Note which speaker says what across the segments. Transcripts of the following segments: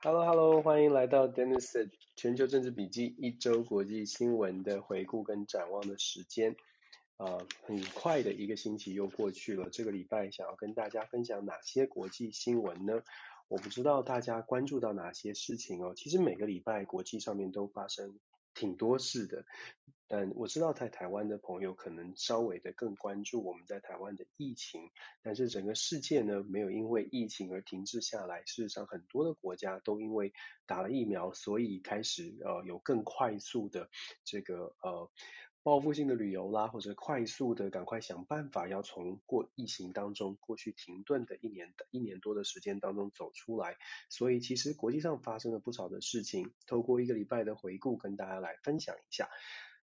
Speaker 1: Hello，Hello，欢迎来到 Dennis 全球政治笔记一周国际新闻的回顾跟展望的时间。啊、呃，很快的一个星期又过去了。这个礼拜想要跟大家分享哪些国际新闻呢？我不知道大家关注到哪些事情哦。其实每个礼拜国际上面都发生挺多事的，但我知道在台湾的朋友可能稍微的更关注我们在台湾的疫情。但是整个世界呢，没有因为疫情而停滞下来。事实上，很多的国家都因为打了疫苗，所以开始呃有更快速的这个呃。报复性的旅游啦，或者快速的赶快想办法要从过疫情当中过去停顿的一年的一年多的时间当中走出来，所以其实国际上发生了不少的事情，透过一个礼拜的回顾跟大家来分享一下。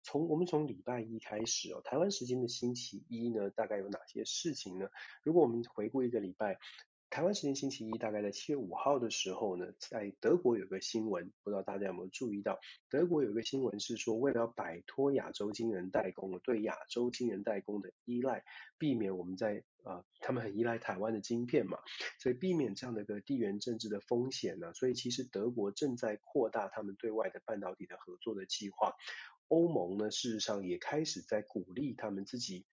Speaker 1: 从我们从礼拜一开始哦，台湾时间的星期一呢，大概有哪些事情呢？如果我们回顾一个礼拜。台湾时间星期一，大概在七月五号的时候呢，在德国有个新闻，不知道大家有没有注意到？德国有个新闻是说，为了要摆脱亚洲晶圆代工，对亚洲晶圆代工的依赖，避免我们在呃，他们很依赖台湾的晶片嘛，所以避免这样的一个地缘政治的风险呢，所以其实德国正在扩大他们对外的半导体的合作的计划。欧盟呢，事实上也开始在鼓励他们自己。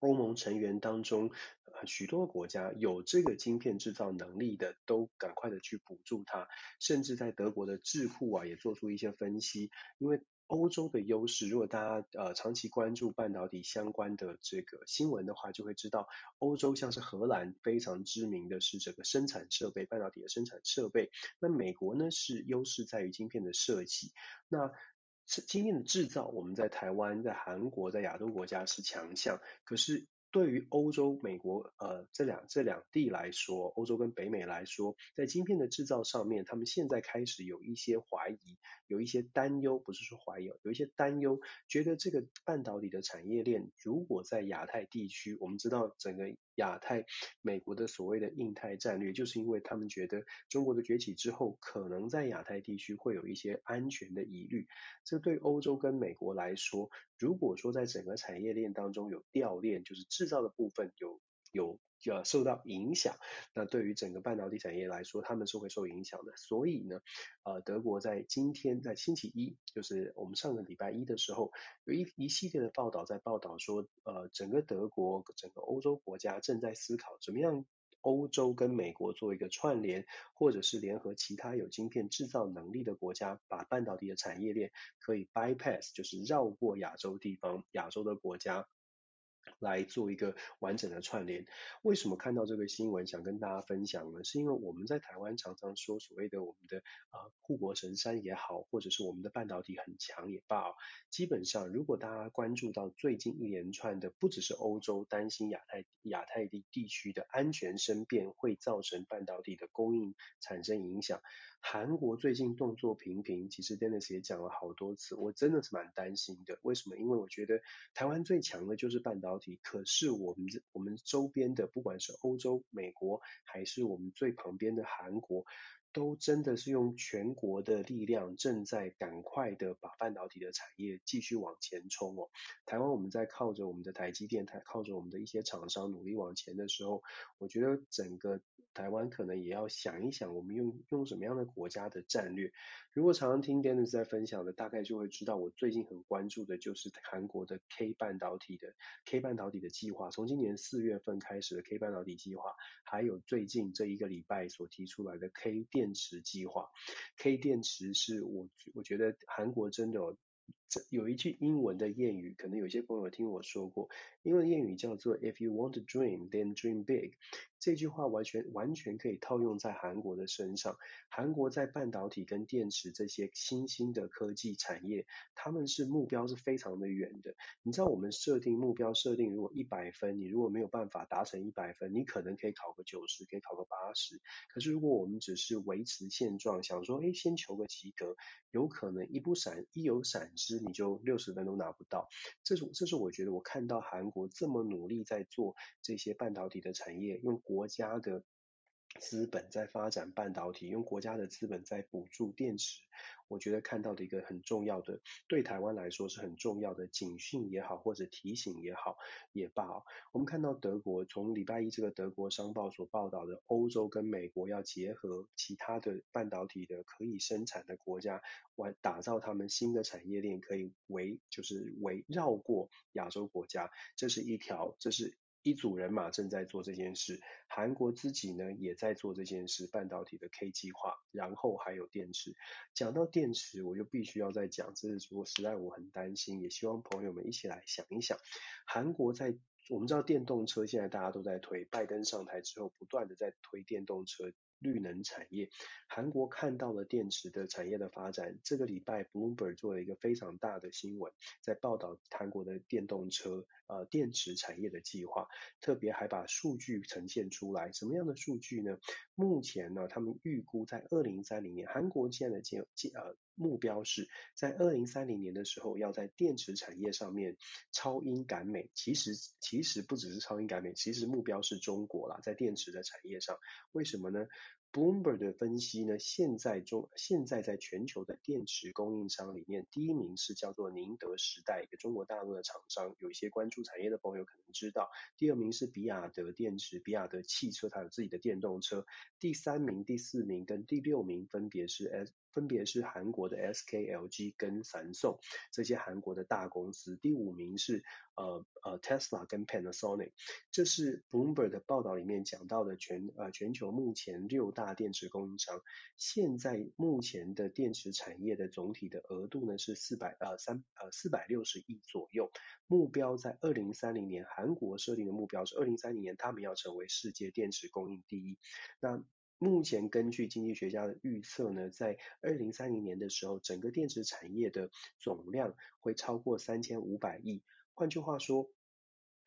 Speaker 1: 欧盟成员当中，呃，许多国家有这个晶片制造能力的，都赶快的去补助它。甚至在德国的智库啊，也做出一些分析。因为欧洲的优势，如果大家呃长期关注半导体相关的这个新闻的话，就会知道，欧洲像是荷兰非常知名的是这个生产设备，半导体的生产设备。那美国呢，是优势在于晶片的设计。那是晶片的制造，我们在台湾、在韩国、在亚洲国家是强项。可是对于欧洲、美国呃这两这两地来说，欧洲跟北美来说，在晶片的制造上面，他们现在开始有一些怀疑，有一些担忧，不是说怀疑，有一些担忧，觉得这个半导体的产业链如果在亚太地区，我们知道整个。亚太，美国的所谓的印太战略，就是因为他们觉得中国的崛起之后，可能在亚太地区会有一些安全的疑虑。这对欧洲跟美国来说，如果说在整个产业链当中有掉链，就是制造的部分有有。就要受到影响，那对于整个半导体产业来说，他们是会受影响的。所以呢，呃，德国在今天在星期一，就是我们上个礼拜一的时候，有一一系列的报道在报道说，呃，整个德国、整个欧洲国家正在思考怎么样欧洲跟美国做一个串联，或者是联合其他有晶片制造能力的国家，把半导体的产业链可以 bypass，就是绕过亚洲地方、亚洲的国家。来做一个完整的串联。为什么看到这个新闻想跟大家分享呢？是因为我们在台湾常常说所谓的我们的啊护国神山也好，或者是我们的半导体很强也罢，基本上如果大家关注到最近一连串的，不只是欧洲担心亚太亚太地地区的安全生变会造成半导体的供应产生影响。韩国最近动作频频，其实 Dennis 也讲了好多次，我真的是蛮担心的。为什么？因为我觉得台湾最强的就是半导体，可是我们我们周边的，不管是欧洲、美国，还是我们最旁边的韩国。都真的是用全国的力量，正在赶快的把半导体的产业继续往前冲哦。台湾我们在靠着我们的台积电，台靠着我们的一些厂商努力往前的时候，我觉得整个台湾可能也要想一想，我们用用什么样的国家的战略。如果常常听 Dennis 在分享的，大概就会知道，我最近很关注的就是韩国的 K 半导体的 K 半导体的计划，从今年四月份开始的 K 半导体计划，还有最近这一个礼拜所提出来的 K 电。池计划，K 电池是我我觉得韩国真的，有一句英文的谚语，可能有些朋友听我说过，英文谚语叫做 If you want to dream, then dream big。这句话完全完全可以套用在韩国的身上。韩国在半导体跟电池这些新兴的科技产业，他们是目标是非常的远的。你知道我们设定目标设定如果一百分，你如果没有办法达成一百分，你可能可以考个九十，可以考个八十。可是如果我们只是维持现状，想说诶先求个及格，有可能一不闪一有闪失，你就六十分都拿不到。这是这是我觉得我看到韩国这么努力在做这些半导体的产业，用国家的资本在发展半导体，用国家的资本在补助电池，我觉得看到的一个很重要的，对台湾来说是很重要的警讯也好，或者提醒也好也罢。我们看到德国从礼拜一这个德国商报所报道的，欧洲跟美国要结合其他的半导体的可以生产的国家，来打造他们新的产业链，可以围就是围绕过亚洲国家，这是一条，这是。一组人马正在做这件事，韩国自己呢也在做这件事，半导体的 K 计划，然后还有电池。讲到电池，我就必须要再讲，这是我实在我很担心，也希望朋友们一起来想一想，韩国在我们知道电动车现在大家都在推，拜登上台之后不断的在推电动车。绿能产业，韩国看到了电池的产业的发展。这个礼拜，Bloomberg 做了一个非常大的新闻，在报道韩国的电动车呃电池产业的计划，特别还把数据呈现出来。什么样的数据呢？目前呢，他们预估在二零三零年，韩国现在的建呃目标是在二零三零年的时候，要在电池产业上面超英赶美。其实其实不只是超英赶美，其实目标是中国啦，在电池的产业上，为什么呢？Bloomberg 的分析呢，现在中现在在全球的电池供应商里面，第一名是叫做宁德时代，一个中国大陆的厂商，有一些关注产业的朋友可能知道。第二名是比亚迪电池，比亚迪汽车它有自己的电动车。第三名、第四名跟第六名分别是 S。分别是韩国的 SK、LG 跟三星这些韩国的大公司，第五名是呃呃 Tesla 跟 Panasonic，这是 Bloomberg 的报道里面讲到的全呃全球目前六大电池供应商，现在目前的电池产业的总体的额度呢是四百呃三呃四百六十亿左右，目标在二零三零年，韩国设定的目标是二零三零年他们要成为世界电池供应第一，那。目前根据经济学家的预测呢，在二零三零年的时候，整个电池产业的总量会超过三千五百亿。换句话说，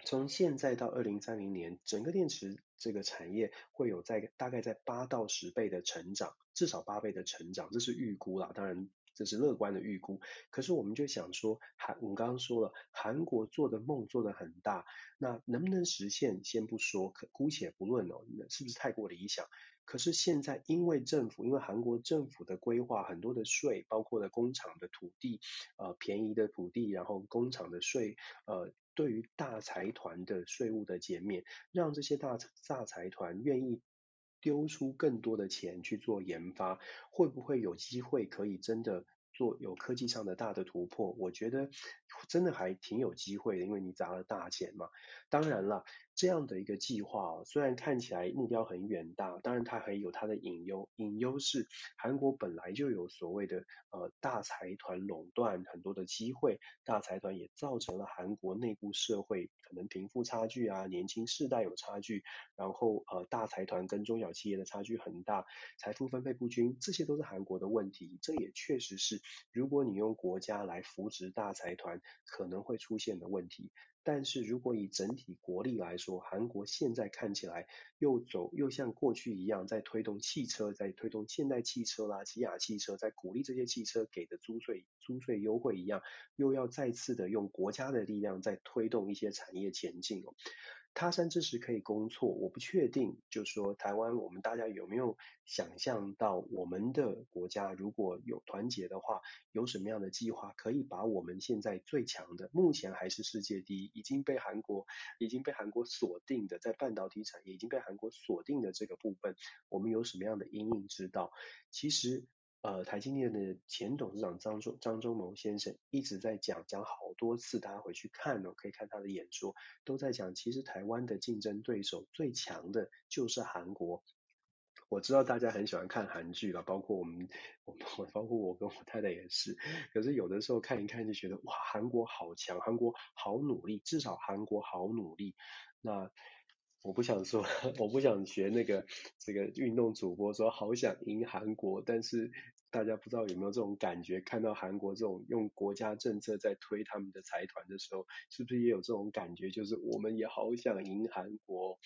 Speaker 1: 从现在到二零三零年，整个电池这个产业会有在大概在八到十倍的成长，至少八倍的成长，这是预估啦。当然，这是乐观的预估。可是我们就想说，韩我们刚刚说了，韩国做的梦做得很大，那能不能实现先不说，可姑且不论哦，那是不是太过理想？可是现在，因为政府，因为韩国政府的规划，很多的税，包括了工厂的土地，呃，便宜的土地，然后工厂的税，呃，对于大财团的税务的减免，让这些大大财团愿意丢出更多的钱去做研发，会不会有机会可以真的做有科技上的大的突破？我觉得真的还挺有机会的，因为你砸了大钱嘛。当然了。这样的一个计划，虽然看起来目标很远大，当然它还有它的隐忧。隐忧是韩国本来就有所谓的呃大财团垄断很多的机会，大财团也造成了韩国内部社会可能贫富差距啊，年轻世代有差距，然后呃大财团跟中小企业的差距很大，财富分配不均，这些都是韩国的问题。这也确实是如果你用国家来扶植大财团可能会出现的问题。但是如果以整体国力来说，韩国现在看起来又走又像过去一样，在推动汽车，在推动现代汽车啦、起亚汽车，在鼓励这些汽车给的租税租税优惠一样，又要再次的用国家的力量在推动一些产业前进哦。他山之石可以攻错，我不确定，就是说台湾，我们大家有没有想象到，我们的国家如果有团结的话，有什么样的计划可以把我们现在最强的，目前还是世界第一，已经被韩国已经被韩国锁定的，在半导体产业已经被韩国锁定的这个部分，我们有什么样的因应之道？其实。呃，台积电的前董事长张忠张忠谋先生一直在讲，讲好多次，大家回去看哦，可以看他的演说，都在讲，其实台湾的竞争对手最强的就是韩国。我知道大家很喜欢看韩剧了，包括我们，我包括我跟我太太也是。可是有的时候看一看就觉得，哇，韩国好强，韩国好努力，至少韩国好努力。那。我不想说，我不想学那个这个运动主播说好想赢韩国，但是大家不知道有没有这种感觉？看到韩国这种用国家政策在推他们的财团的时候，是不是也有这种感觉？就是我们也好想赢韩国。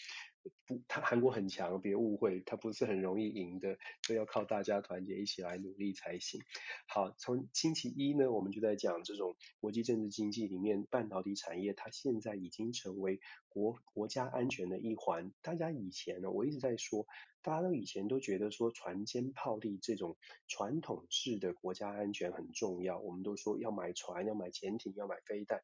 Speaker 1: 不，他韩国很强，别误会，他不是很容易赢的，所以要靠大家团结一起来努力才行。好，从星期一呢，我们就在讲这种国际政治经济里面，半导体产业它现在已经成为国国家安全的一环。大家以前呢，我一直在说，大家都以前都觉得说船坚炮利这种传统式的国家安全很重要，我们都说要买船，要买潜艇，要买飞弹。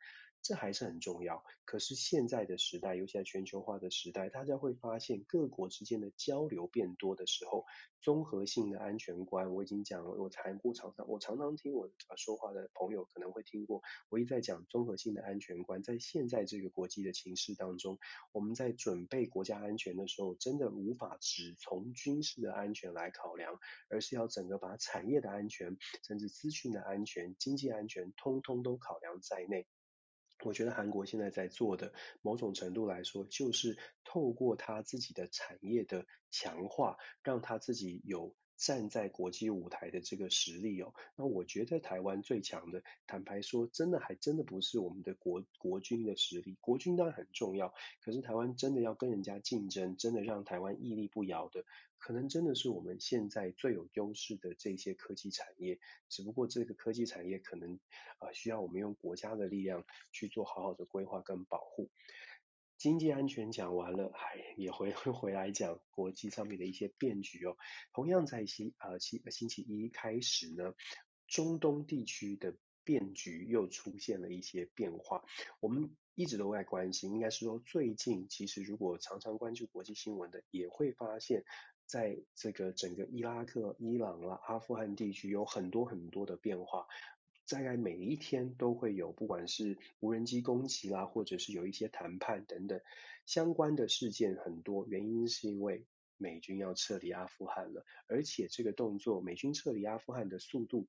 Speaker 1: 这还是很重要，可是现在的时代，尤其在全球化的时代，大家会发现各国之间的交流变多的时候，综合性的安全观，我已经讲了，我谈过常常，我常常听我说话的朋友可能会听过，我一在讲综合性的安全观，在现在这个国际的情势当中，我们在准备国家安全的时候，真的无法只从军事的安全来考量，而是要整个把产业的安全，甚至资讯的安全、经济安全，通通都考量在内。我觉得韩国现在在做的，某种程度来说，就是透过他自己的产业的强化，让他自己有站在国际舞台的这个实力哦。那我觉得台湾最强的，坦白说，真的还真的不是我们的国国军的实力，国军当然很重要，可是台湾真的要跟人家竞争，真的让台湾屹立不摇的。可能真的是我们现在最有优势的这些科技产业，只不过这个科技产业可能啊、需要我们用国家的力量去做好好的规划跟保护。经济安全讲完了，还也回 回来讲国际上面的一些变局哦。同样在星啊星星期一开始呢，中东地区的变局又出现了一些变化，我们。一直都在关心，应该是说最近，其实如果常常关注国际新闻的，也会发现，在这个整个伊拉克、伊朗啦、阿富汗地区有很多很多的变化，大概每一天都会有，不管是无人机攻击啦，或者是有一些谈判等等相关的事件很多，原因是因为美军要撤离阿富汗了，而且这个动作，美军撤离阿富汗的速度。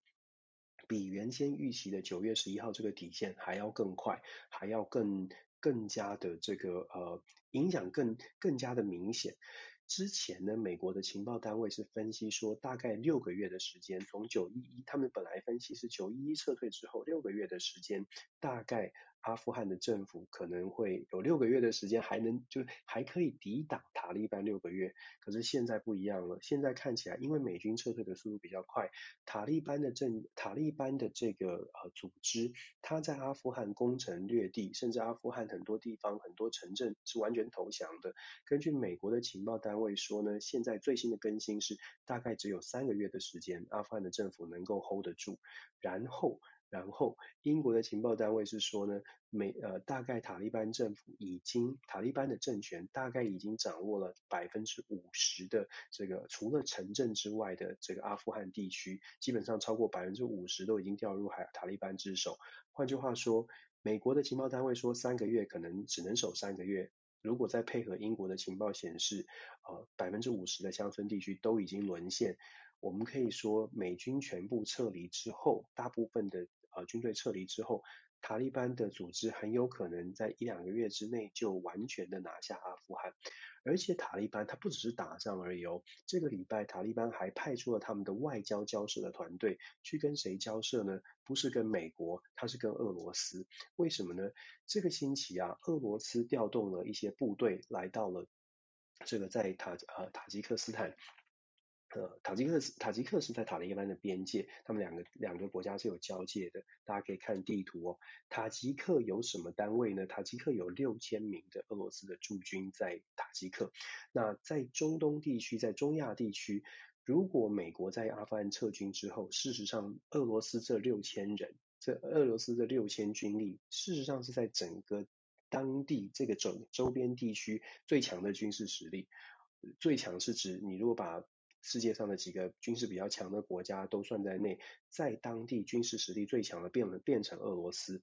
Speaker 1: 比原先预期的九月十一号这个底线还要更快，还要更更加的这个呃影响更更加的明显。之前呢，美国的情报单位是分析说，大概六个月的时间，从九一一，他们本来分析是九一一撤退之后六个月的时间，大概。阿富汗的政府可能会有六个月的时间，还能就还可以抵挡塔利班六个月。可是现在不一样了，现在看起来，因为美军撤退的速度比较快，塔利班的政塔利班的这个呃组织，他在阿富汗攻城略地，甚至阿富汗很多地方很多城镇是完全投降的。根据美国的情报单位说呢，现在最新的更新是大概只有三个月的时间，阿富汗的政府能够 hold 得住，然后。然后，英国的情报单位是说呢，美呃大概塔利班政府已经塔利班的政权大概已经掌握了百分之五十的这个除了城镇之外的这个阿富汗地区，基本上超过百分之五十都已经掉入海塔利班之手。换句话说，美国的情报单位说三个月可能只能守三个月，如果再配合英国的情报显示，呃百分之五十的乡村地区都已经沦陷，我们可以说美军全部撤离之后，大部分的。军队撤离之后，塔利班的组织很有可能在一两个月之内就完全的拿下阿富汗。而且塔利班他不只是打仗而已哦，这个礼拜塔利班还派出了他们的外交交涉的团队去跟谁交涉呢？不是跟美国，他是跟俄罗斯。为什么呢？这个星期啊，俄罗斯调动了一些部队来到了这个在塔呃塔吉克斯坦。呃，塔吉克斯塔吉克是在塔利班的边界，他们两个两个国家是有交界的。大家可以看地图哦。塔吉克有什么单位呢？塔吉克有六千名的俄罗斯的驻军在塔吉克。那在中东地区，在中亚地区，如果美国在阿富汗撤军之后，事实上，俄罗斯这六千人，这俄罗斯的六千军力，事实上是在整个当地这个周周边地区最强的军事实力。最强是指你如果把世界上的几个军事比较强的国家都算在内，在当地军事实力最强的变了变成俄罗斯，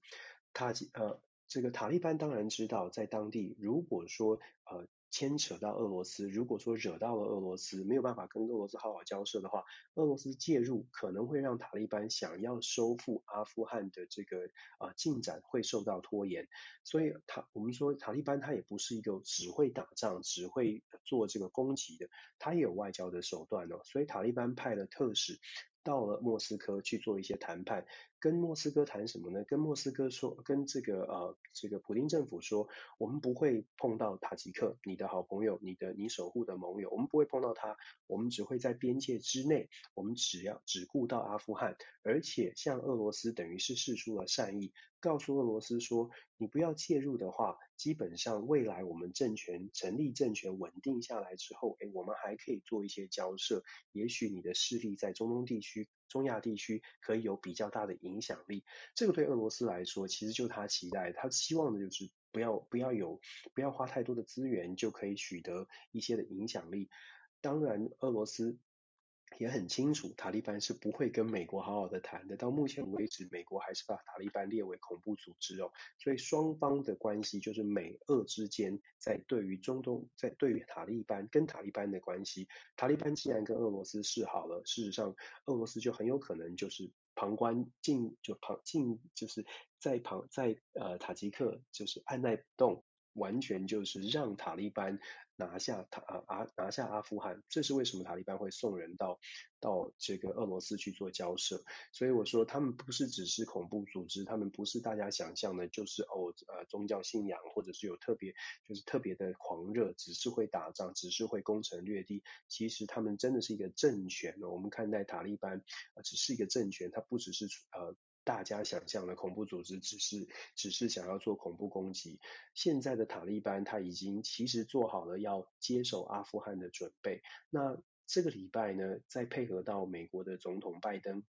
Speaker 1: 塔吉呃这个塔利班当然知道，在当地如果说呃。牵扯到俄罗斯，如果说惹到了俄罗斯，没有办法跟俄罗斯好好交涉的话，俄罗斯介入可能会让塔利班想要收复阿富汗的这个啊、进展会受到拖延。所以塔我们说塔利班他也不是一个只会打仗、只会做这个攻击的，他也有外交的手段哦。所以塔利班派了特使到了莫斯科去做一些谈判。跟莫斯科谈什么呢？跟莫斯科说，跟这个呃这个普丁政府说，我们不会碰到塔吉克，你的好朋友，你的你守护的盟友，我们不会碰到他，我们只会在边界之内，我们只要只顾到阿富汗，而且向俄罗斯等于是示出了善意，告诉俄罗斯说，你不要介入的话，基本上未来我们政权成立，政权稳定下来之后，诶，我们还可以做一些交涉，也许你的势力在中东地区。中亚地区可以有比较大的影响力，这个对俄罗斯来说，其实就他期待，他希望的就是不要不要有不要花太多的资源，就可以取得一些的影响力。当然，俄罗斯。也很清楚，塔利班是不会跟美国好好的谈的。到目前为止，美国还是把塔利班列为恐怖组织哦。所以双方的关系就是美俄之间在对于中东，在对于塔利班跟塔利班的关系，塔利班既然跟俄罗斯示好了，事实上俄罗斯就很有可能就是旁观进就旁进就是在旁在呃塔吉克就是按捺不动，完全就是让塔利班。拿下塔啊啊拿下阿富汗，这是为什么塔利班会送人到到这个俄罗斯去做交涉？所以我说他们不是只是恐怖组织，他们不是大家想象的，就是哦呃宗教信仰或者是有特别就是特别的狂热，只是会打仗，只是会攻城略地。其实他们真的是一个政权。我们看待塔利班，只是一个政权，它不只是呃。大家想象的恐怖组织只是只是想要做恐怖攻击。现在的塔利班他已经其实做好了要接手阿富汗的准备。那这个礼拜呢，再配合到美国的总统拜登。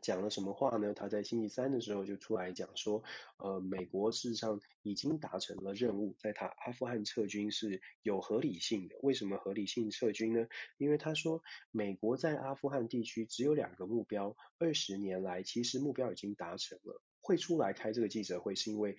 Speaker 1: 讲了什么话呢？他在星期三的时候就出来讲说，呃，美国事实上已经达成了任务，在他阿富汗撤军是有合理性的。为什么合理性撤军呢？因为他说，美国在阿富汗地区只有两个目标，二十年来其实目标已经达成了。会出来开这个记者会，是因为。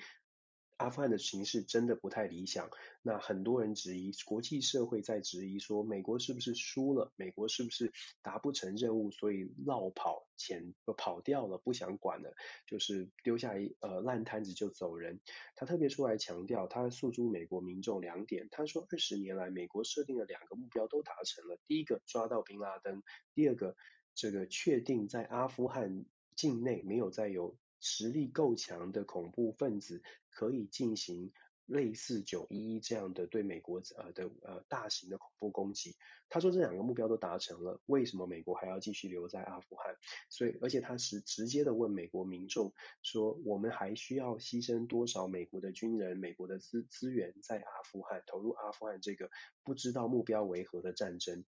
Speaker 1: 阿富汗的形势真的不太理想，那很多人质疑，国际社会在质疑说，美国是不是输了？美国是不是达不成任务，所以落跑前跑掉了，不想管了，就是丢下一呃烂摊子就走人。他特别出来强调，他诉诸美国民众两点，他说二十年来，美国设定的两个目标都达成了，第一个抓到宾拉登，第二个这个确定在阿富汗境内没有再有。实力够强的恐怖分子可以进行类似九一一这样的对美国呃的呃大型的恐怖攻击。他说这两个目标都达成了，为什么美国还要继续留在阿富汗？所以而且他是直接的问美国民众说，我们还需要牺牲多少美国的军人、美国的资资源在阿富汗投入阿富汗这个不知道目标为何的战争？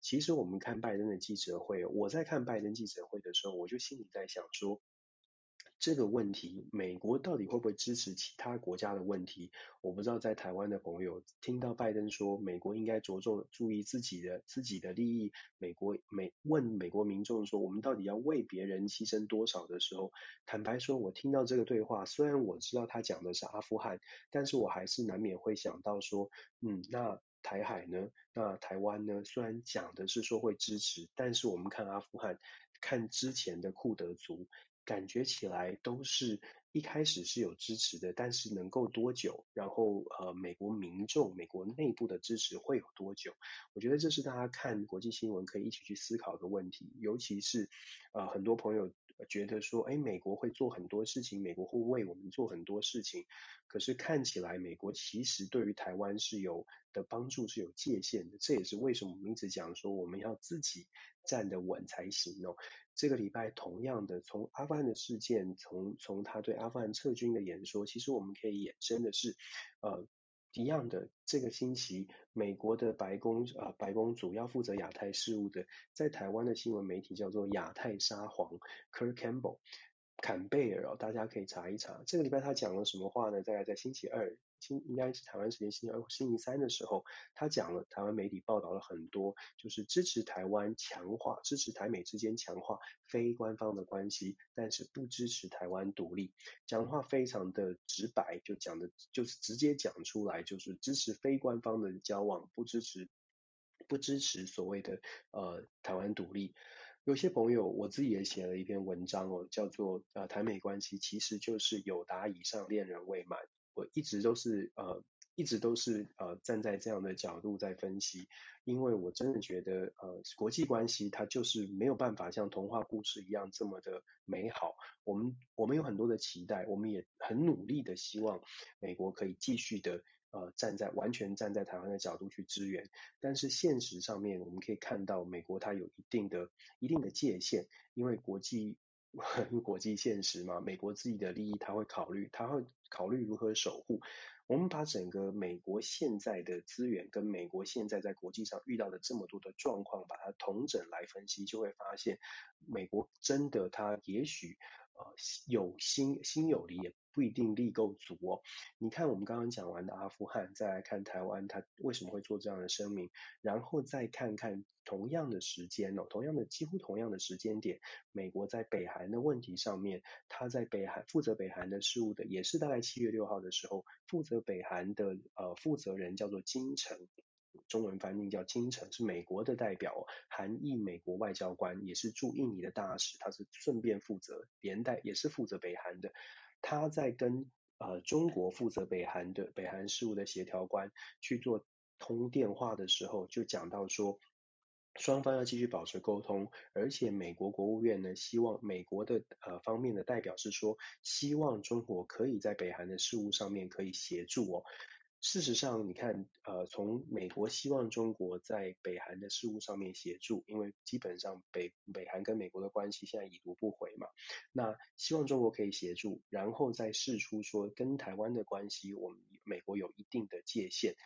Speaker 1: 其实我们看拜登的记者会，我在看拜登记者会的时候，我就心里在想说。这个问题，美国到底会不会支持其他国家的问题？我不知道，在台湾的朋友听到拜登说美国应该着重注意自己的自己的利益，美国美问美国民众说我们到底要为别人牺牲多少的时候，坦白说，我听到这个对话，虽然我知道他讲的是阿富汗，但是我还是难免会想到说，嗯，那台海呢？那台湾呢？虽然讲的是说会支持，但是我们看阿富汗，看之前的库德族。感觉起来都是一开始是有支持的，但是能够多久？然后呃，美国民众、美国内部的支持会有多久？我觉得这是大家看国际新闻可以一起去思考的问题。尤其是呃，很多朋友觉得说，哎，美国会做很多事情，美国会为我们做很多事情。可是看起来，美国其实对于台湾是有的帮助，是有界限的。这也是为什么我们一直讲说，我们要自己站得稳才行哦。这个礼拜同样的，从阿富汗的事件，从从他对阿富汗撤军的演说，其实我们可以衍生的是，呃，一样的。这个星期，美国的白宫啊、白宫主要负责亚太事务的，在台湾的新闻媒体叫做亚太沙皇 Kurt Campbell 坎贝尔哦，大家可以查一查。这个礼拜他讲了什么话呢？大概在星期二。应该是台湾时间星期二、星期三的时候，他讲了台湾媒体报道了很多，就是支持台湾强化、支持台美之间强化非官方的关系，但是不支持台湾独立。讲话非常的直白，就讲的就是直接讲出来，就是支持非官方的交往，不支持不支持所谓的呃台湾独立。有些朋友，我自己也写了一篇文章哦，叫做呃台美关系其实就是友达以上恋人未满。我一直都是呃一直都是呃站在这样的角度在分析，因为我真的觉得呃国际关系它就是没有办法像童话故事一样这么的美好。我们我们有很多的期待，我们也很努力的希望美国可以继续的呃站在完全站在台湾的角度去支援，但是现实上面我们可以看到美国它有一定的一定的界限，因为国际 国际现实嘛，美国自己的利益他会考虑，他会考虑如何守护。我们把整个美国现在的资源跟美国现在在国际上遇到的这么多的状况，把它同整来分析，就会发现，美国真的它也许呃有心心有力，也不一定力够足哦。你看我们刚刚讲完的阿富汗，再来看台湾，它为什么会做这样的声明？然后再看看同样的时间哦，同样的几乎同样的时间点，美国在北韩的问题上面，他在北韩负责北韩的事务的，也是大概七月六号的时候负责。北韩的呃负责人叫做金城，中文翻译叫金城，是美国的代表，韩裔美国外交官，也是驻印尼的大使，他是顺便负责连带也是负责北韩的。他在跟呃中国负责北韩的北韩事务的协调官去做通电话的时候，就讲到说，双方要继续保持沟通，而且美国国务院呢，希望美国的呃方面的代表是说，希望中国可以在北韩的事务上面可以协助哦。事实上，你看，呃，从美国希望中国在北韩的事务上面协助，因为基本上北北韩跟美国的关系现在已读不回嘛，那希望中国可以协助，然后再试出说跟台湾的关系，我们美国有一定的界限，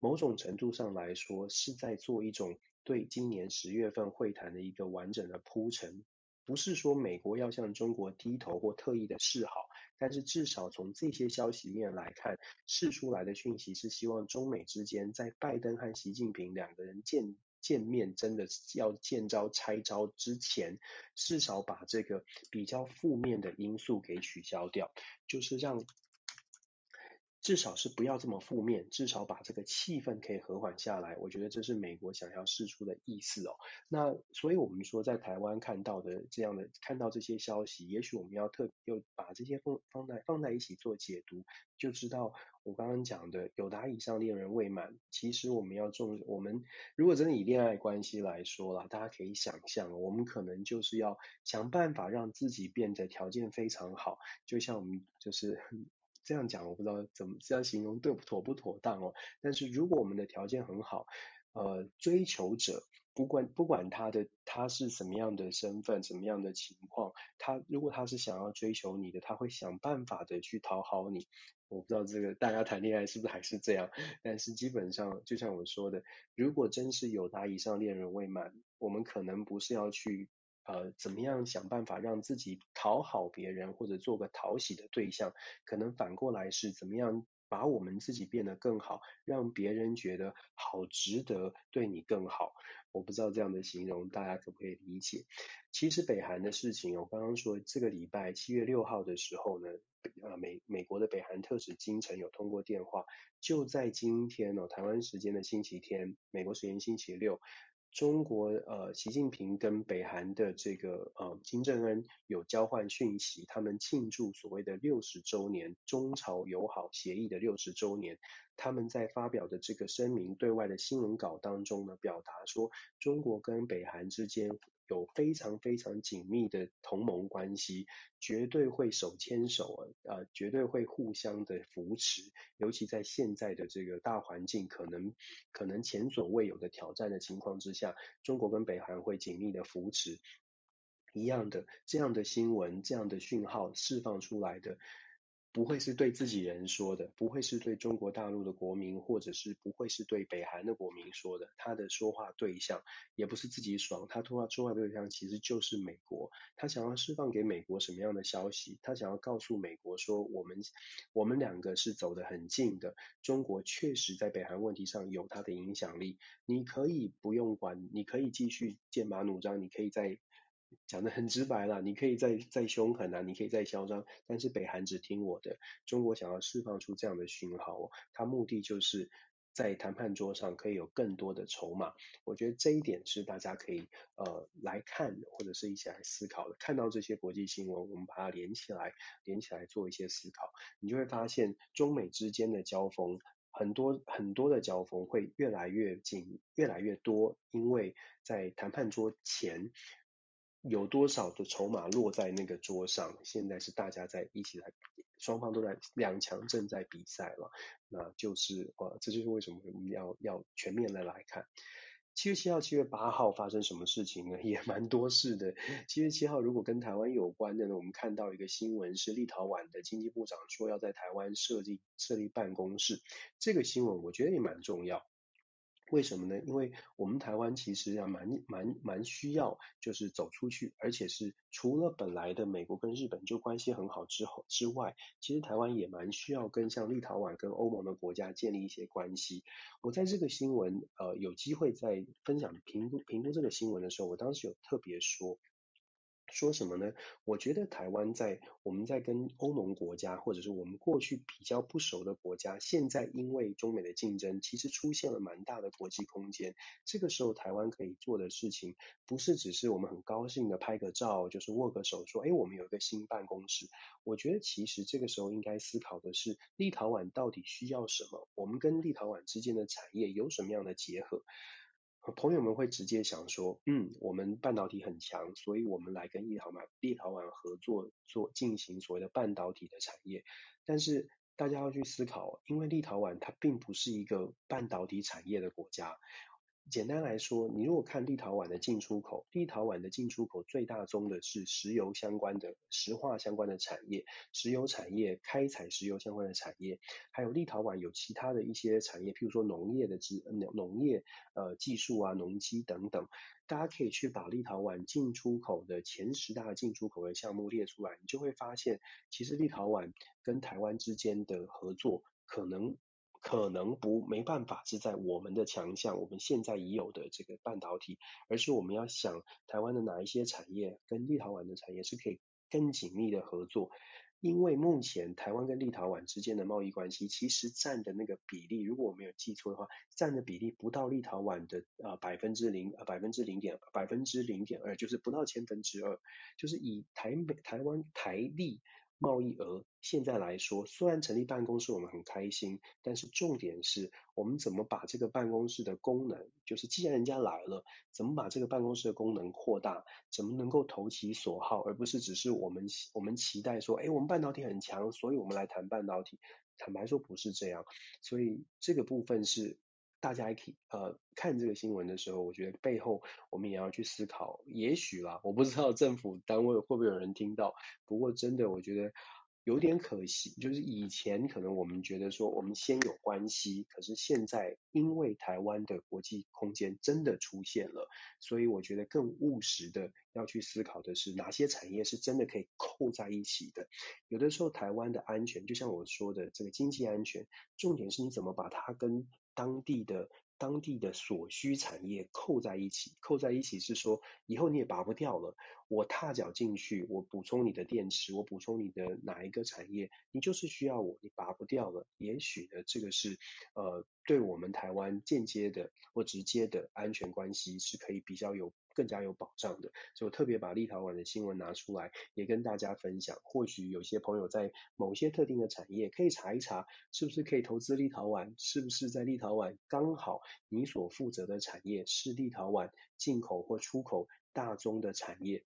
Speaker 1: 某种程度上来说是在做一种。对今年十月份会谈的一个完整的铺陈，不是说美国要向中国低头或特意的示好，但是至少从这些消息面来看，释出来的讯息是希望中美之间在拜登和习近平两个人见见面，真的要见招拆招之前，至少把这个比较负面的因素给取消掉，就是让。至少是不要这么负面，至少把这个气氛可以和缓下来。我觉得这是美国想要释出的意思哦。那所以我们说，在台湾看到的这样的看到这些消息，也许我们要特又把这些放放在放在一起做解读，就知道我刚刚讲的友达以上恋人未满。其实我们要重，我们如果真的以恋爱关系来说啦，大家可以想象，我们可能就是要想办法让自己变得条件非常好，就像我们就是。这样讲我不知道怎么这样形容对不妥不妥当哦。但是如果我们的条件很好，呃，追求者不管不管他的他是什么样的身份，什么样的情况，他如果他是想要追求你的，他会想办法的去讨好你。我不知道这个大家谈恋爱是不是还是这样，但是基本上就像我说的，如果真是有达以上恋人未满，我们可能不是要去。呃，怎么样想办法让自己讨好别人，或者做个讨喜的对象？可能反过来是怎么样把我们自己变得更好，让别人觉得好值得对你更好。我不知道这样的形容大家可不可以理解？其实北韩的事情，我刚刚说这个礼拜七月六号的时候呢，呃，美美国的北韩特使金城有通过电话，就在今天哦，台湾时间的星期天，美国时间星期六。中国呃，习近平跟北韩的这个呃金正恩有交换讯息，他们庆祝所谓的六十周年中朝友好协议的六十周年。他们在发表的这个声明对外的新闻稿当中呢，表达说中国跟北韩之间有非常非常紧密的同盟关系，绝对会手牵手啊，呃，绝对会互相的扶持，尤其在现在的这个大环境可能可能前所未有的挑战的情况之下，中国跟北韩会紧密的扶持，一样的这样的新闻，这样的讯号释放出来的。不会是对自己人说的，不会是对中国大陆的国民，或者是不会是对北韩的国民说的。他的说话对象也不是自己爽，他说话说话对象其实就是美国。他想要释放给美国什么样的消息？他想要告诉美国说，我们我们两个是走得很近的。中国确实在北韩问题上有他的影响力。你可以不用管，你可以继续剑拔弩张，你可以在。讲得很直白了，你可以再再凶狠啊，你可以再嚣张，但是北韩只听我的。中国想要释放出这样的讯号，它目的就是在谈判桌上可以有更多的筹码。我觉得这一点是大家可以呃来看或者是一起来思考的。看到这些国际新闻，我们把它连起来，连起来做一些思考，你就会发现中美之间的交锋。很多很多的交锋会越来越紧，越来越多，因为在谈判桌前有多少的筹码落在那个桌上，现在是大家在一起来，双方都在两强正在比赛了，那就是呃，这就是为什么我们要要全面的来看。七月七号、七月八号发生什么事情呢？也蛮多事的。七月七号，如果跟台湾有关的呢，我们看到一个新闻是立陶宛的经济部长说要在台湾设立设立办公室，这个新闻我觉得也蛮重要。为什么呢？因为我们台湾其实啊蛮蛮蛮需要，就是走出去，而且是除了本来的美国跟日本就关系很好之后之外，其实台湾也蛮需要跟像立陶宛跟欧盟的国家建立一些关系。我在这个新闻呃有机会在分享评估评估这个新闻的时候，我当时有特别说。说什么呢？我觉得台湾在我们在跟欧盟国家，或者是我们过去比较不熟的国家，现在因为中美的竞争，其实出现了蛮大的国际空间。这个时候，台湾可以做的事情，不是只是我们很高兴的拍个照，就是握个手，说，哎，我们有一个新办公室。我觉得其实这个时候应该思考的是，立陶宛到底需要什么？我们跟立陶宛之间的产业有什么样的结合？朋友们会直接想说，嗯，我们半导体很强，所以我们来跟立陶宛、立陶宛合作做进行所谓的半导体的产业。但是大家要去思考，因为立陶宛它并不是一个半导体产业的国家。简单来说，你如果看立陶宛的进出口，立陶宛的进出口最大宗的是石油相关的、石化相关的产业，石油产业、开采石油相关的产业，还有立陶宛有其他的一些产业，譬如说农业的技农农业呃技术啊、农机等等，大家可以去把立陶宛进出口的前十大进出口的项目列出来，你就会发现，其实立陶宛跟台湾之间的合作可能。可能不没办法是在我们的强项，我们现在已有的这个半导体，而是我们要想台湾的哪一些产业跟立陶宛的产业是可以更紧密的合作，因为目前台湾跟立陶宛之间的贸易关系其实占的那个比例，如果我没有记错的话，占的比例不到立陶宛的呃百分之零呃百分之零点百分之零点二，就是不到千分之二，就是以台美台湾台立。贸易额现在来说，虽然成立办公室我们很开心，但是重点是我们怎么把这个办公室的功能，就是既然人家来了，怎么把这个办公室的功能扩大，怎么能够投其所好，而不是只是我们我们期待说，哎，我们半导体很强，所以我们来谈半导体。坦白说不是这样，所以这个部分是。大家可以呃看这个新闻的时候，我觉得背后我们也要去思考，也许啦，我不知道政府单位会不会有人听到，不过真的我觉得。有点可惜，就是以前可能我们觉得说我们先有关系，可是现在因为台湾的国际空间真的出现了，所以我觉得更务实的要去思考的是哪些产业是真的可以扣在一起的。有的时候台湾的安全，就像我说的这个经济安全，重点是你怎么把它跟当地的。当地的所需产业扣在一起，扣在一起是说以后你也拔不掉了。我踏脚进去，我补充你的电池，我补充你的哪一个产业，你就是需要我，你拔不掉了。也许呢，这个是呃，对我们台湾间接的或直接的安全关系是可以比较有。更加有保障的，所以我特别把立陶宛的新闻拿出来，也跟大家分享。或许有些朋友在某些特定的产业可以查一查，是不是可以投资立陶宛？是不是在立陶宛刚好你所负责的产业是立陶宛进口或出口大宗的产业？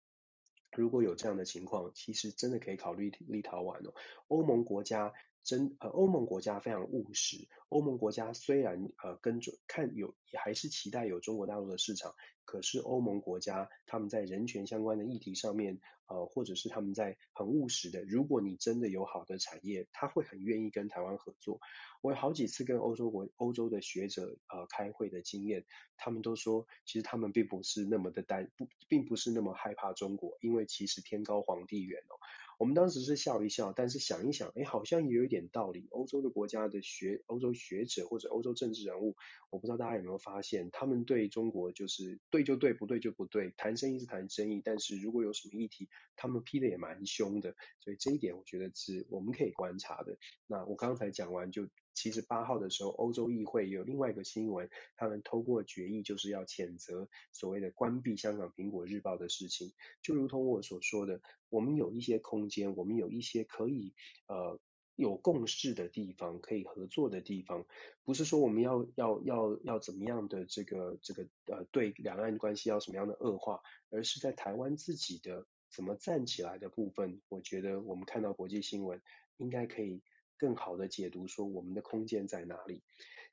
Speaker 1: 如果有这样的情况，其实真的可以考虑立陶宛哦。欧盟国家。真呃，欧盟国家非常务实。欧盟国家虽然呃跟着看有也还是期待有中国大陆的市场，可是欧盟国家他们在人权相关的议题上面，呃或者是他们在很务实的，如果你真的有好的产业，他会很愿意跟台湾合作。我有好几次跟欧洲国欧洲的学者呃开会的经验，他们都说，其实他们并不是那么的担不，并不是那么害怕中国，因为其实天高皇帝远哦。我们当时是笑一笑，但是想一想，哎，好像也有一点道理。欧洲的国家的学，欧洲学者或者欧洲政治人物，我不知道大家有没有发现，他们对中国就是对就对，不对就不对，谈生意是谈生意，但是如果有什么议题，他们批的也蛮凶的。所以这一点我觉得是我们可以观察的。那我刚才讲完就。其实八号的时候，欧洲议会有另外一个新闻，他们通过决议，就是要谴责所谓的关闭香港苹果日报的事情。就如同我所说的，我们有一些空间，我们有一些可以呃有共识的地方，可以合作的地方，不是说我们要要要要怎么样的这个这个呃对两岸关系要什么样的恶化，而是在台湾自己的怎么站起来的部分，我觉得我们看到国际新闻应该可以更好的解读说我们的空间在哪里。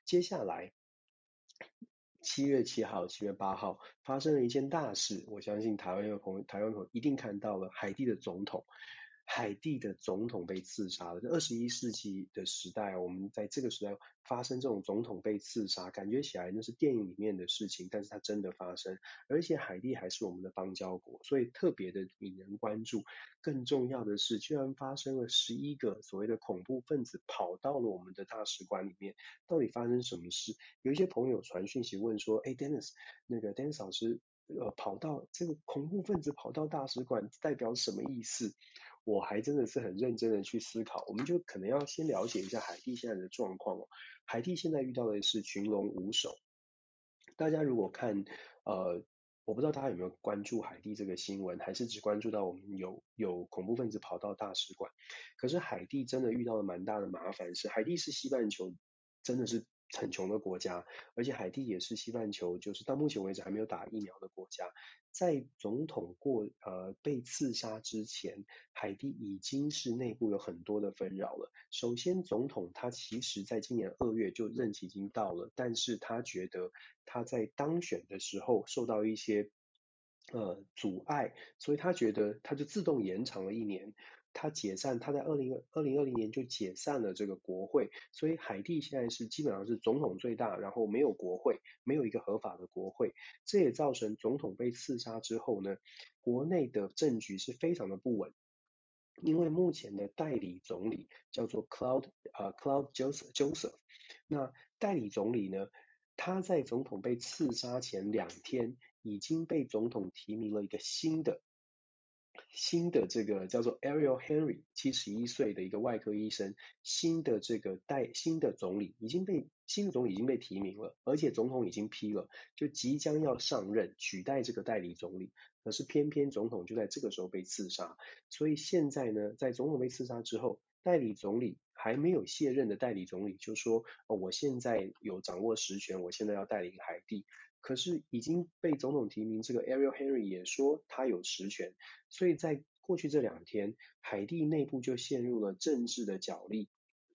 Speaker 1: 接下来七月七号、七月八号发生了一件大事，我相信台湾的朋友、台湾朋友一定看到了海地的总统。海地的总统被刺杀了。在二十一世纪的时代，我们在这个时代发生这种总统被刺杀，感觉起来那是电影里面的事情，但是它真的发生。而且海地还是我们的邦交国，所以特别的引人关注。更重要的是，居然发生了十一个所谓的恐怖分子跑到了我们的大使馆里面，到底发生什么事？有一些朋友传讯息问说：“哎，Dennis，那个 Dennis 老师，呃，跑到这个恐怖分子跑到大使馆，代表什么意思？”我还真的是很认真的去思考，我们就可能要先了解一下海地现在的状况哦。海地现在遇到的是群龙无首。大家如果看，呃，我不知道大家有没有关注海地这个新闻，还是只关注到我们有有恐怖分子跑到大使馆。可是海地真的遇到了蛮大的麻烦，是海地是西半球，真的是。很穷的国家，而且海地也是西半球，就是到目前为止还没有打疫苗的国家。在总统过呃被刺杀之前，海地已经是内部有很多的纷扰了。首先，总统他其实在今年二月就任期已经到了，但是他觉得他在当选的时候受到一些呃阻碍，所以他觉得他就自动延长了一年。他解散，他在二零二零二零年就解散了这个国会，所以海地现在是基本上是总统最大，然后没有国会，没有一个合法的国会，这也造成总统被刺杀之后呢，国内的政局是非常的不稳，因为目前的代理总理叫做 Cloud 呃 Cloud Joseph Joseph，那代理总理呢，他在总统被刺杀前两天已经被总统提名了一个新的。新的这个叫做 Ariel Henry，七十一岁的一个外科医生，新的这个代新的总理已经被新的总理已经被提名了，而且总统已经批了，就即将要上任取代这个代理总理。可是偏偏总统就在这个时候被刺杀，所以现在呢，在总统被刺杀之后，代理总理还没有卸任的代理总理就说：“哦，我现在有掌握实权，我现在要带领海地。”可是已经被总统提名，这个 Ariel Henry 也说他有实权，所以在过去这两天，海地内部就陷入了政治的角力，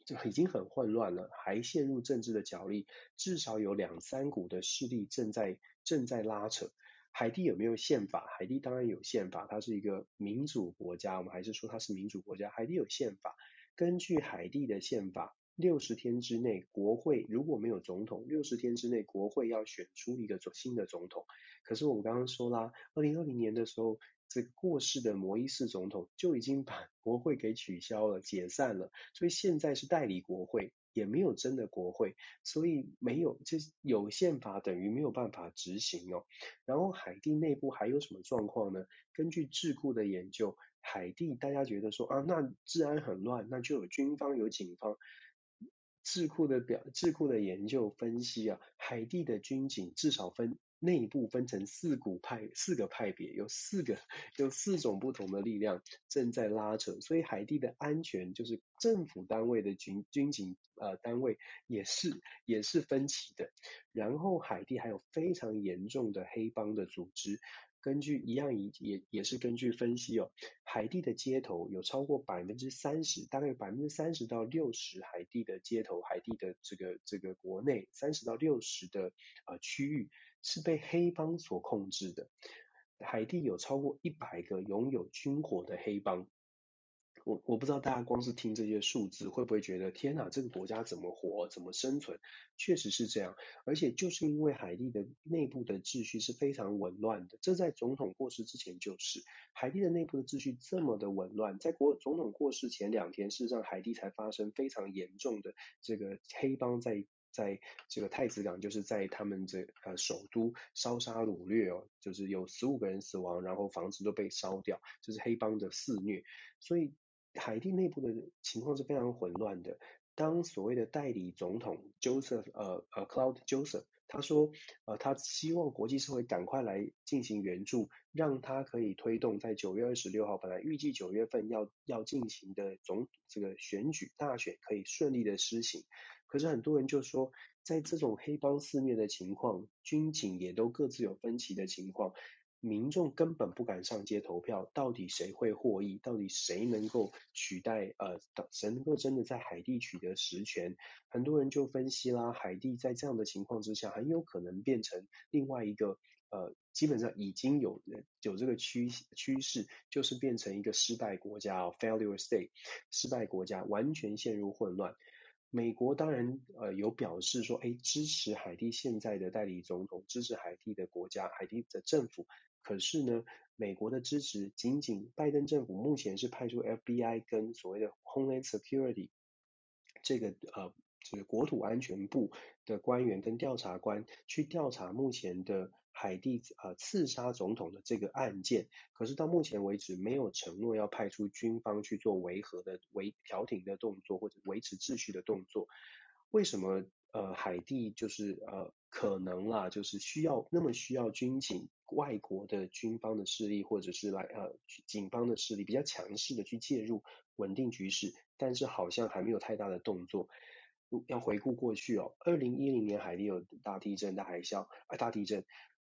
Speaker 1: 就已经很混乱了，还陷入政治的角力，至少有两三股的势力正在正在拉扯。海地有没有宪法？海地当然有宪法，它是一个民主国家，我们还是说它是民主国家。海地有宪法，根据海地的宪法。六十天之内，国会如果没有总统，六十天之内国会要选出一个新的总统。可是我们刚刚说啦，二零二零年的时候，这过世的摩伊士总统就已经把 国会给取消了、解散了，所以现在是代理国会，也没有真的国会，所以没有，就是有宪法等于没有办法执行哦。然后海地内部还有什么状况呢？根据智库的研究，海地大家觉得说啊，那治安很乱，那就有军方有警方。智库的表，智库的研究分析啊，海地的军警至少分内部分成四股派，四个派别，有四个，有四种不同的力量正在拉扯，所以海地的安全就是政府单位的军军警呃单位也是也是分歧的，然后海地还有非常严重的黑帮的组织。根据一样也也也是根据分析哦，海地的街头有超过百分之三十，大概有百分之三十到六十海地的街头，海地的这个这个国内三十到六十的呃区域是被黑帮所控制的。海地有超过一百个拥有军火的黑帮。我我不知道大家光是听这些数字会不会觉得天哪，这个国家怎么活，怎么生存？确实是这样，而且就是因为海地的内部的秩序是非常紊乱的，这在总统过世之前就是海地的内部的秩序这么的紊乱，在国总统过世前两天，事实上海地才发生非常严重的这个黑帮在在这个太子港，就是在他们这呃首都烧杀掳掠哦，就是有十五个人死亡，然后房子都被烧掉，就是黑帮的肆虐，所以。海地内部的情况是非常混乱的。当所谓的代理总统 Joseph 呃呃 Cloud Joseph 他说，呃，他希望国际社会赶快来进行援助，让他可以推动在九月二十六号本来预计九月份要要进行的总这个选举大选可以顺利的施行。可是很多人就说，在这种黑帮肆虐的情况，军警也都各自有分歧的情况。民众根本不敢上街投票，到底谁会获益？到底谁能够取代？呃，谁能够真的在海地取得实权？很多人就分析啦，海地在这样的情况之下，很有可能变成另外一个呃，基本上已经有有这个趋趋势，就是变成一个失败国家哦，failure state，失败国家，完全陷入混乱。美国当然呃有表示说，诶，支持海地现在的代理总统，支持海地的国家，海地的政府。可是呢，美国的支持仅仅拜登政府目前是派出 FBI 跟所谓的 Homeland Security 这个呃这个国土安全部的官员跟调查官去调查目前的海地呃刺杀总统的这个案件。可是到目前为止没有承诺要派出军方去做维和的维调停的动作或者维持秩序的动作。为什么呃海地就是呃可能啦，就是需要那么需要军警？外国的军方的势力，或者是来呃警方的势力比较强势的去介入稳定局势，但是好像还没有太大的动作。要回顾过去哦，二零一零年海地有大地震、大海啸啊，大地震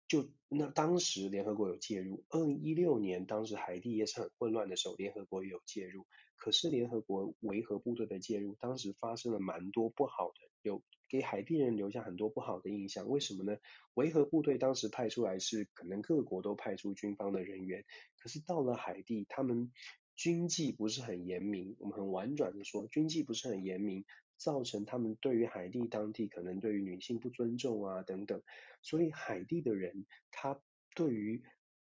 Speaker 1: 就那当时联合国有介入。二零一六年当时海地也是很混乱的时候，联合国也有介入。可是联合国维和部队的介入，当时发生了蛮多不好的，有给海地人留下很多不好的印象。为什么呢？维和部队当时派出来是可能各国都派出军方的人员，可是到了海地，他们军纪不是很严明。我们很婉转的说，军纪不是很严明，造成他们对于海地当地可能对于女性不尊重啊等等。所以海地的人，他对于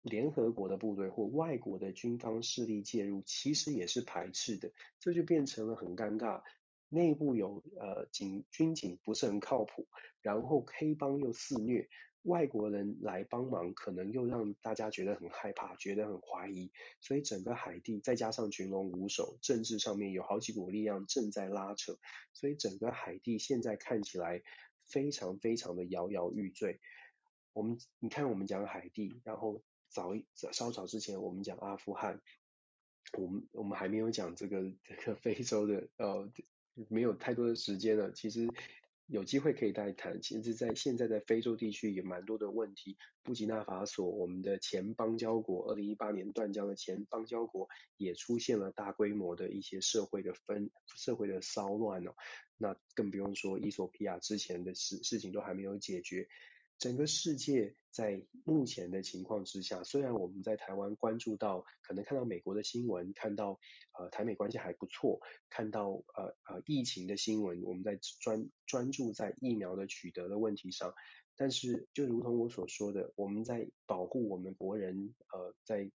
Speaker 1: 联合国的部队或外国的军方势力介入，其实也是排斥的，这就变成了很尴尬。内部有呃警军警不是很靠谱，然后黑帮又肆虐，外国人来帮忙，可能又让大家觉得很害怕，觉得很怀疑。所以整个海地再加上群龙无首，政治上面有好几股力量正在拉扯，所以整个海地现在看起来非常非常的摇摇欲坠。我们你看，我们讲海地，然后。早一稍早之前，我们讲阿富汗，我们我们还没有讲这个这个非洲的，呃，没有太多的时间了。其实有机会可以再谈。其实，在现在在非洲地区也蛮多的问题。布吉纳法索，我们的前邦交国，二零一八年断交的前邦交国，也出现了大规模的一些社会的分社会的骚乱哦。那更不用说，伊索比亚之前的事事情都还没有解决。整个世界在目前的情况之下，虽然我们在台湾关注到，可能看到美国的新闻，看到呃台美关系还不错，看到呃呃疫情的新闻，我们在专专注在疫苗的取得的问题上，但是就如同我所说的，我们在保护我们国人，呃在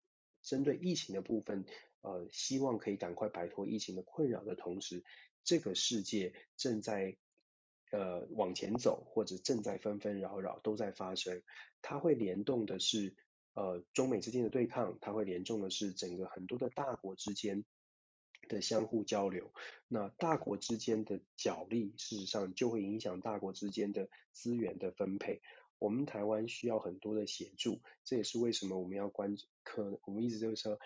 Speaker 1: 针对疫情的部分，呃希望可以赶快摆脱疫情的困扰的同时，这个世界正在。呃，往前走或者正在纷纷扰扰都在发生，它会联动的是呃中美之间的对抗，它会联动的是整个很多的大国之间的相互交流。那大国之间的角力，事实上就会影响大国之间的资源的分配。我们台湾需要很多的协助，这也是为什么我们要关注，可我们一直就是说。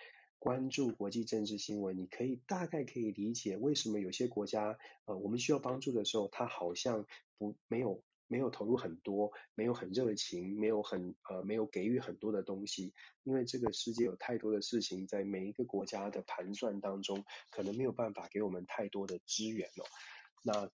Speaker 1: 关注国际政治新闻，你可以大概可以理解为什么有些国家，呃，我们需要帮助的时候，他好像不没有没有投入很多，没有很热情，没有很呃没有给予很多的东西，因为这个世界有太多的事情在每一个国家的盘算当中，可能没有办法给我们太多的资源哦。那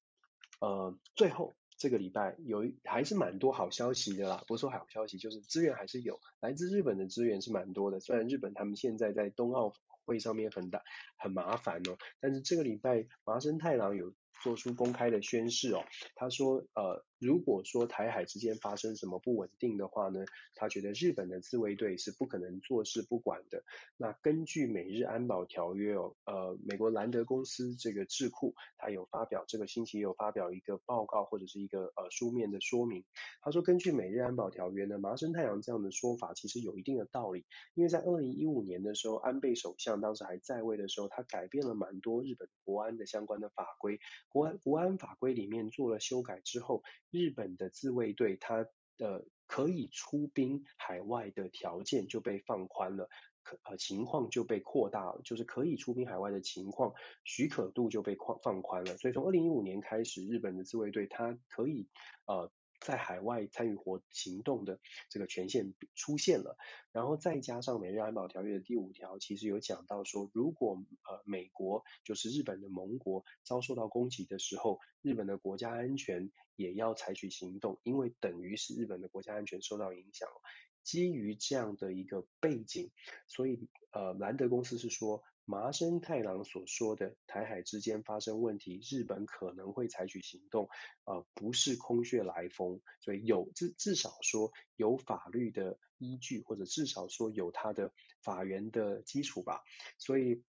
Speaker 1: 呃最后。这个礼拜有还是蛮多好消息的啦，不是说好消息，就是资源还是有，来自日本的资源是蛮多的。虽然日本他们现在在冬奥会上面很大很麻烦哦，但是这个礼拜麻生太郎有做出公开的宣誓哦，他说呃。如果说台海之间发生什么不稳定的话呢，他觉得日本的自卫队是不可能坐视不管的。那根据美日安保条约哦，呃，美国兰德公司这个智库，他有发表这个星期有发表一个报告或者是一个呃书面的说明。他说，根据美日安保条约呢，麻生太郎这样的说法其实有一定的道理，因为在二零一五年的时候，安倍首相当时还在位的时候，他改变了蛮多日本国安的相关的法规，国安国安法规里面做了修改之后，日本的自卫队它的可以出兵海外的条件就被放宽了。呃，情况就被扩大了，就是可以出兵海外的情况，许可度就被放宽了。所以从二零一五年开始，日本的自卫队它可以呃在海外参与活行动的这个权限出现了。然后再加上美日安保条约的第五条，其实有讲到说，如果呃美国就是日本的盟国遭受到攻击的时候，日本的国家安全也要采取行动，因为等于是日本的国家安全受到影响。基于这样的一个背景，所以呃，兰德公司是说，麻生太郎所说的台海之间发生问题，日本可能会采取行动，呃，不是空穴来风，所以有至至少说有法律的依据，或者至少说有它的法源的基础吧，所以。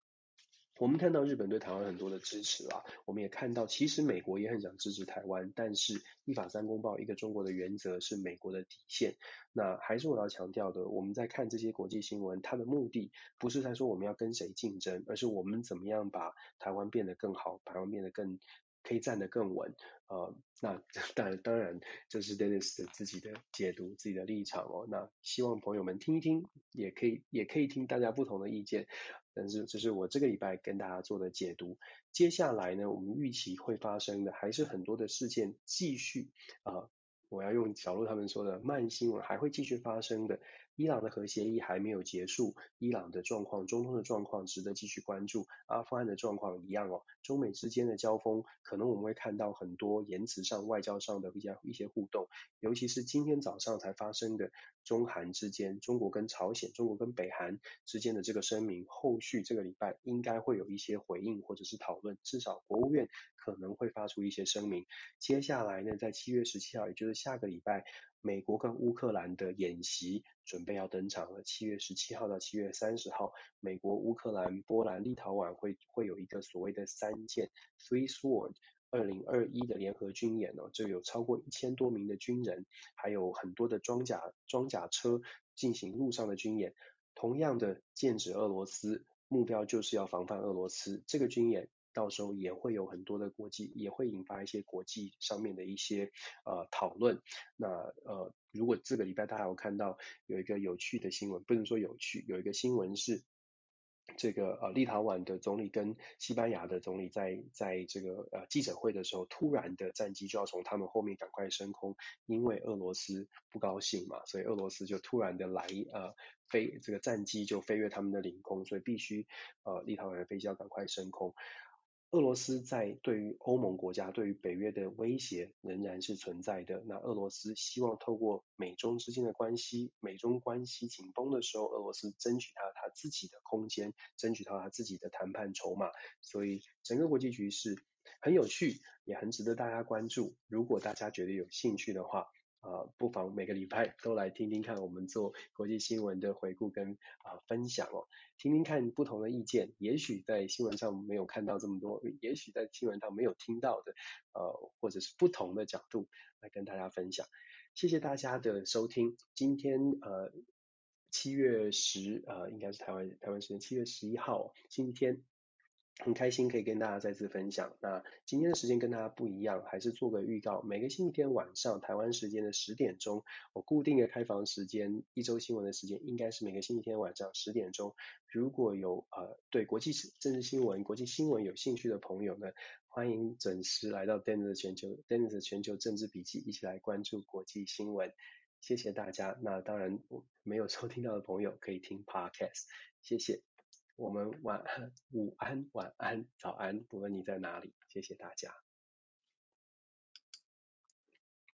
Speaker 1: 我们看到日本对台湾很多的支持啦，我们也看到其实美国也很想支持台湾，但是一法三公报一个中国的原则是美国的底线。那还是我要强调的，我们在看这些国际新闻，它的目的不是在说我们要跟谁竞争，而是我们怎么样把台湾变得更好，台湾变得更。可以站得更稳，呃，那当然当然这是 Dennis 的自己的解读，自己的立场哦。那希望朋友们听一听，也可以也可以听大家不同的意见。但是这是我这个礼拜跟大家做的解读。接下来呢，我们预期会发生的还是很多的事件继续啊、我要用小鹿他们说的慢新闻还会继续发生的。伊朗的核协议还没有结束，伊朗的状况、中东的状况值得继续关注。阿富汗的状况一样哦，中美之间的交锋，可能我们会看到很多言辞上、外交上的一些一些互动，尤其是今天早上才发生的中韩之间，中国跟朝鲜、中国跟北韩之间的这个声明，后续这个礼拜应该会有一些回应或者是讨论，至少国务院可能会发出一些声明。接下来呢，在七月十七号，也就是下个礼拜。美国跟乌克兰的演习准备要登场了，七月十七号到七月三十号，美国、乌克兰、波兰、立陶宛会会有一个所谓的三舰 Three Sword 二零二一的联合军演哦，这有超过一千多名的军人，还有很多的装甲装甲车进行陆上的军演，同样的剑指俄罗斯，目标就是要防范俄罗斯，这个军演。到时候也会有很多的国际，也会引发一些国际上面的一些呃讨论。那呃，如果这个礼拜大家有看到有一个有趣的新闻，不能说有趣，有一个新闻是这个呃立陶宛的总理跟西班牙的总理在在这个呃记者会的时候，突然的战机就要从他们后面赶快升空，因为俄罗斯不高兴嘛，所以俄罗斯就突然的来呃飞这个战机就飞越他们的领空，所以必须呃立陶宛的飞机要赶快升空。俄罗斯在对于欧盟国家、对于北约的威胁仍然是存在的。那俄罗斯希望透过美中之间的关系，美中关系紧绷的时候，俄罗斯争取到他自己的空间，争取到他自己的谈判筹码。所以整个国际局势很有趣，也很值得大家关注。如果大家觉得有兴趣的话，呃，不妨每个礼拜都来听听看我们做国际新闻的回顾跟啊、分享哦，听听看不同的意见，也许在新闻上没有看到这么多，也许在新闻上没有听到的，呃，或者是不同的角度来跟大家分享。谢谢大家的收听，今天呃七月十呃应该是台湾台湾时间七月十一号今天。很开心可以跟大家再次分享。那今天的时间跟大家不一样，还是做个预告。每个星期天晚上台湾时间的十点钟，我固定的开房时间，一周新闻的时间应该是每个星期天晚上十点钟。如果有呃对国际政治新闻、国际新闻有兴趣的朋友呢，欢迎准时来到 Dennis 的全球 Dennis 的全球政治笔记，一起来关注国际新闻。谢谢大家。那当然，没有收听到的朋友可以听 Podcast。谢谢。我们晚安、午安、晚安、早安，不论你在哪里，谢谢大家。